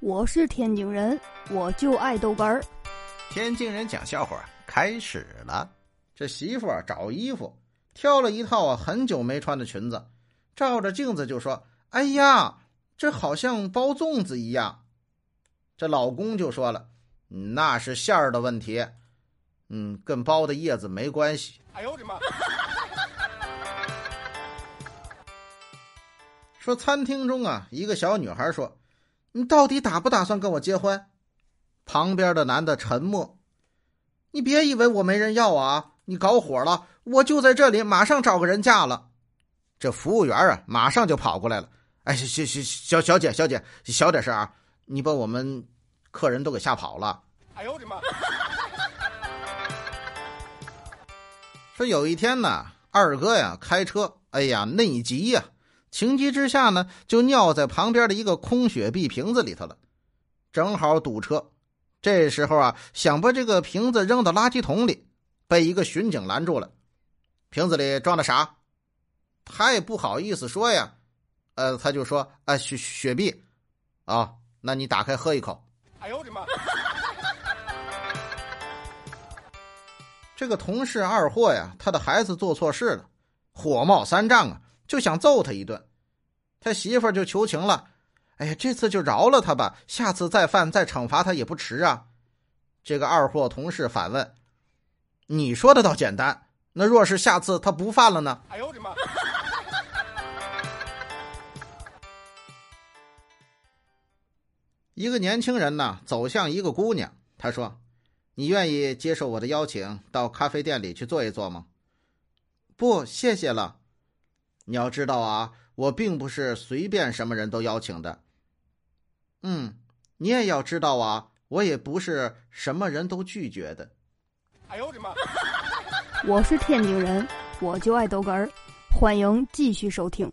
我是天津人，我就爱豆干儿。天津人讲笑话开始了。这媳妇儿找衣服，挑了一套啊很久没穿的裙子，照着镜子就说：“哎呀，这好像包粽子一样。”这老公就说了：“那是馅儿的问题，嗯，跟包的叶子没关系。”哎呦我的妈！说餐厅中啊，一个小女孩说。你到底打不打算跟我结婚？旁边的男的沉默。你别以为我没人要啊！你搞火了，我就在这里，马上找个人嫁了。这服务员啊，马上就跑过来了。哎，小小小小姐，小姐，小点声啊！你把我们客人都给吓跑了。哎呦我的妈！说有一天呢，二哥呀开车，哎呀内急呀。情急之下呢，就尿在旁边的一个空雪碧瓶子里头了，正好堵车。这时候啊，想把这个瓶子扔到垃圾桶里，被一个巡警拦住了。瓶子里装的啥？他也不好意思说呀，呃，他就说啊，雪雪碧，啊，那你打开喝一口。哎呦我的妈！这个同事二货呀，他的孩子做错事了，火冒三丈啊。就想揍他一顿，他媳妇就求情了：“哎呀，这次就饶了他吧，下次再犯再惩罚他也不迟啊。”这个二货同事反问：“你说的倒简单，那若是下次他不犯了呢？”哎呦我的妈！一个年轻人呢，走向一个姑娘，他说：“你愿意接受我的邀请，到咖啡店里去坐一坐吗？”“不，谢谢了。”你要知道啊，我并不是随便什么人都邀请的。嗯，你也要知道啊，我也不是什么人都拒绝的。哎呦我的妈！我是天津人，我就爱逗哏儿，欢迎继续收听。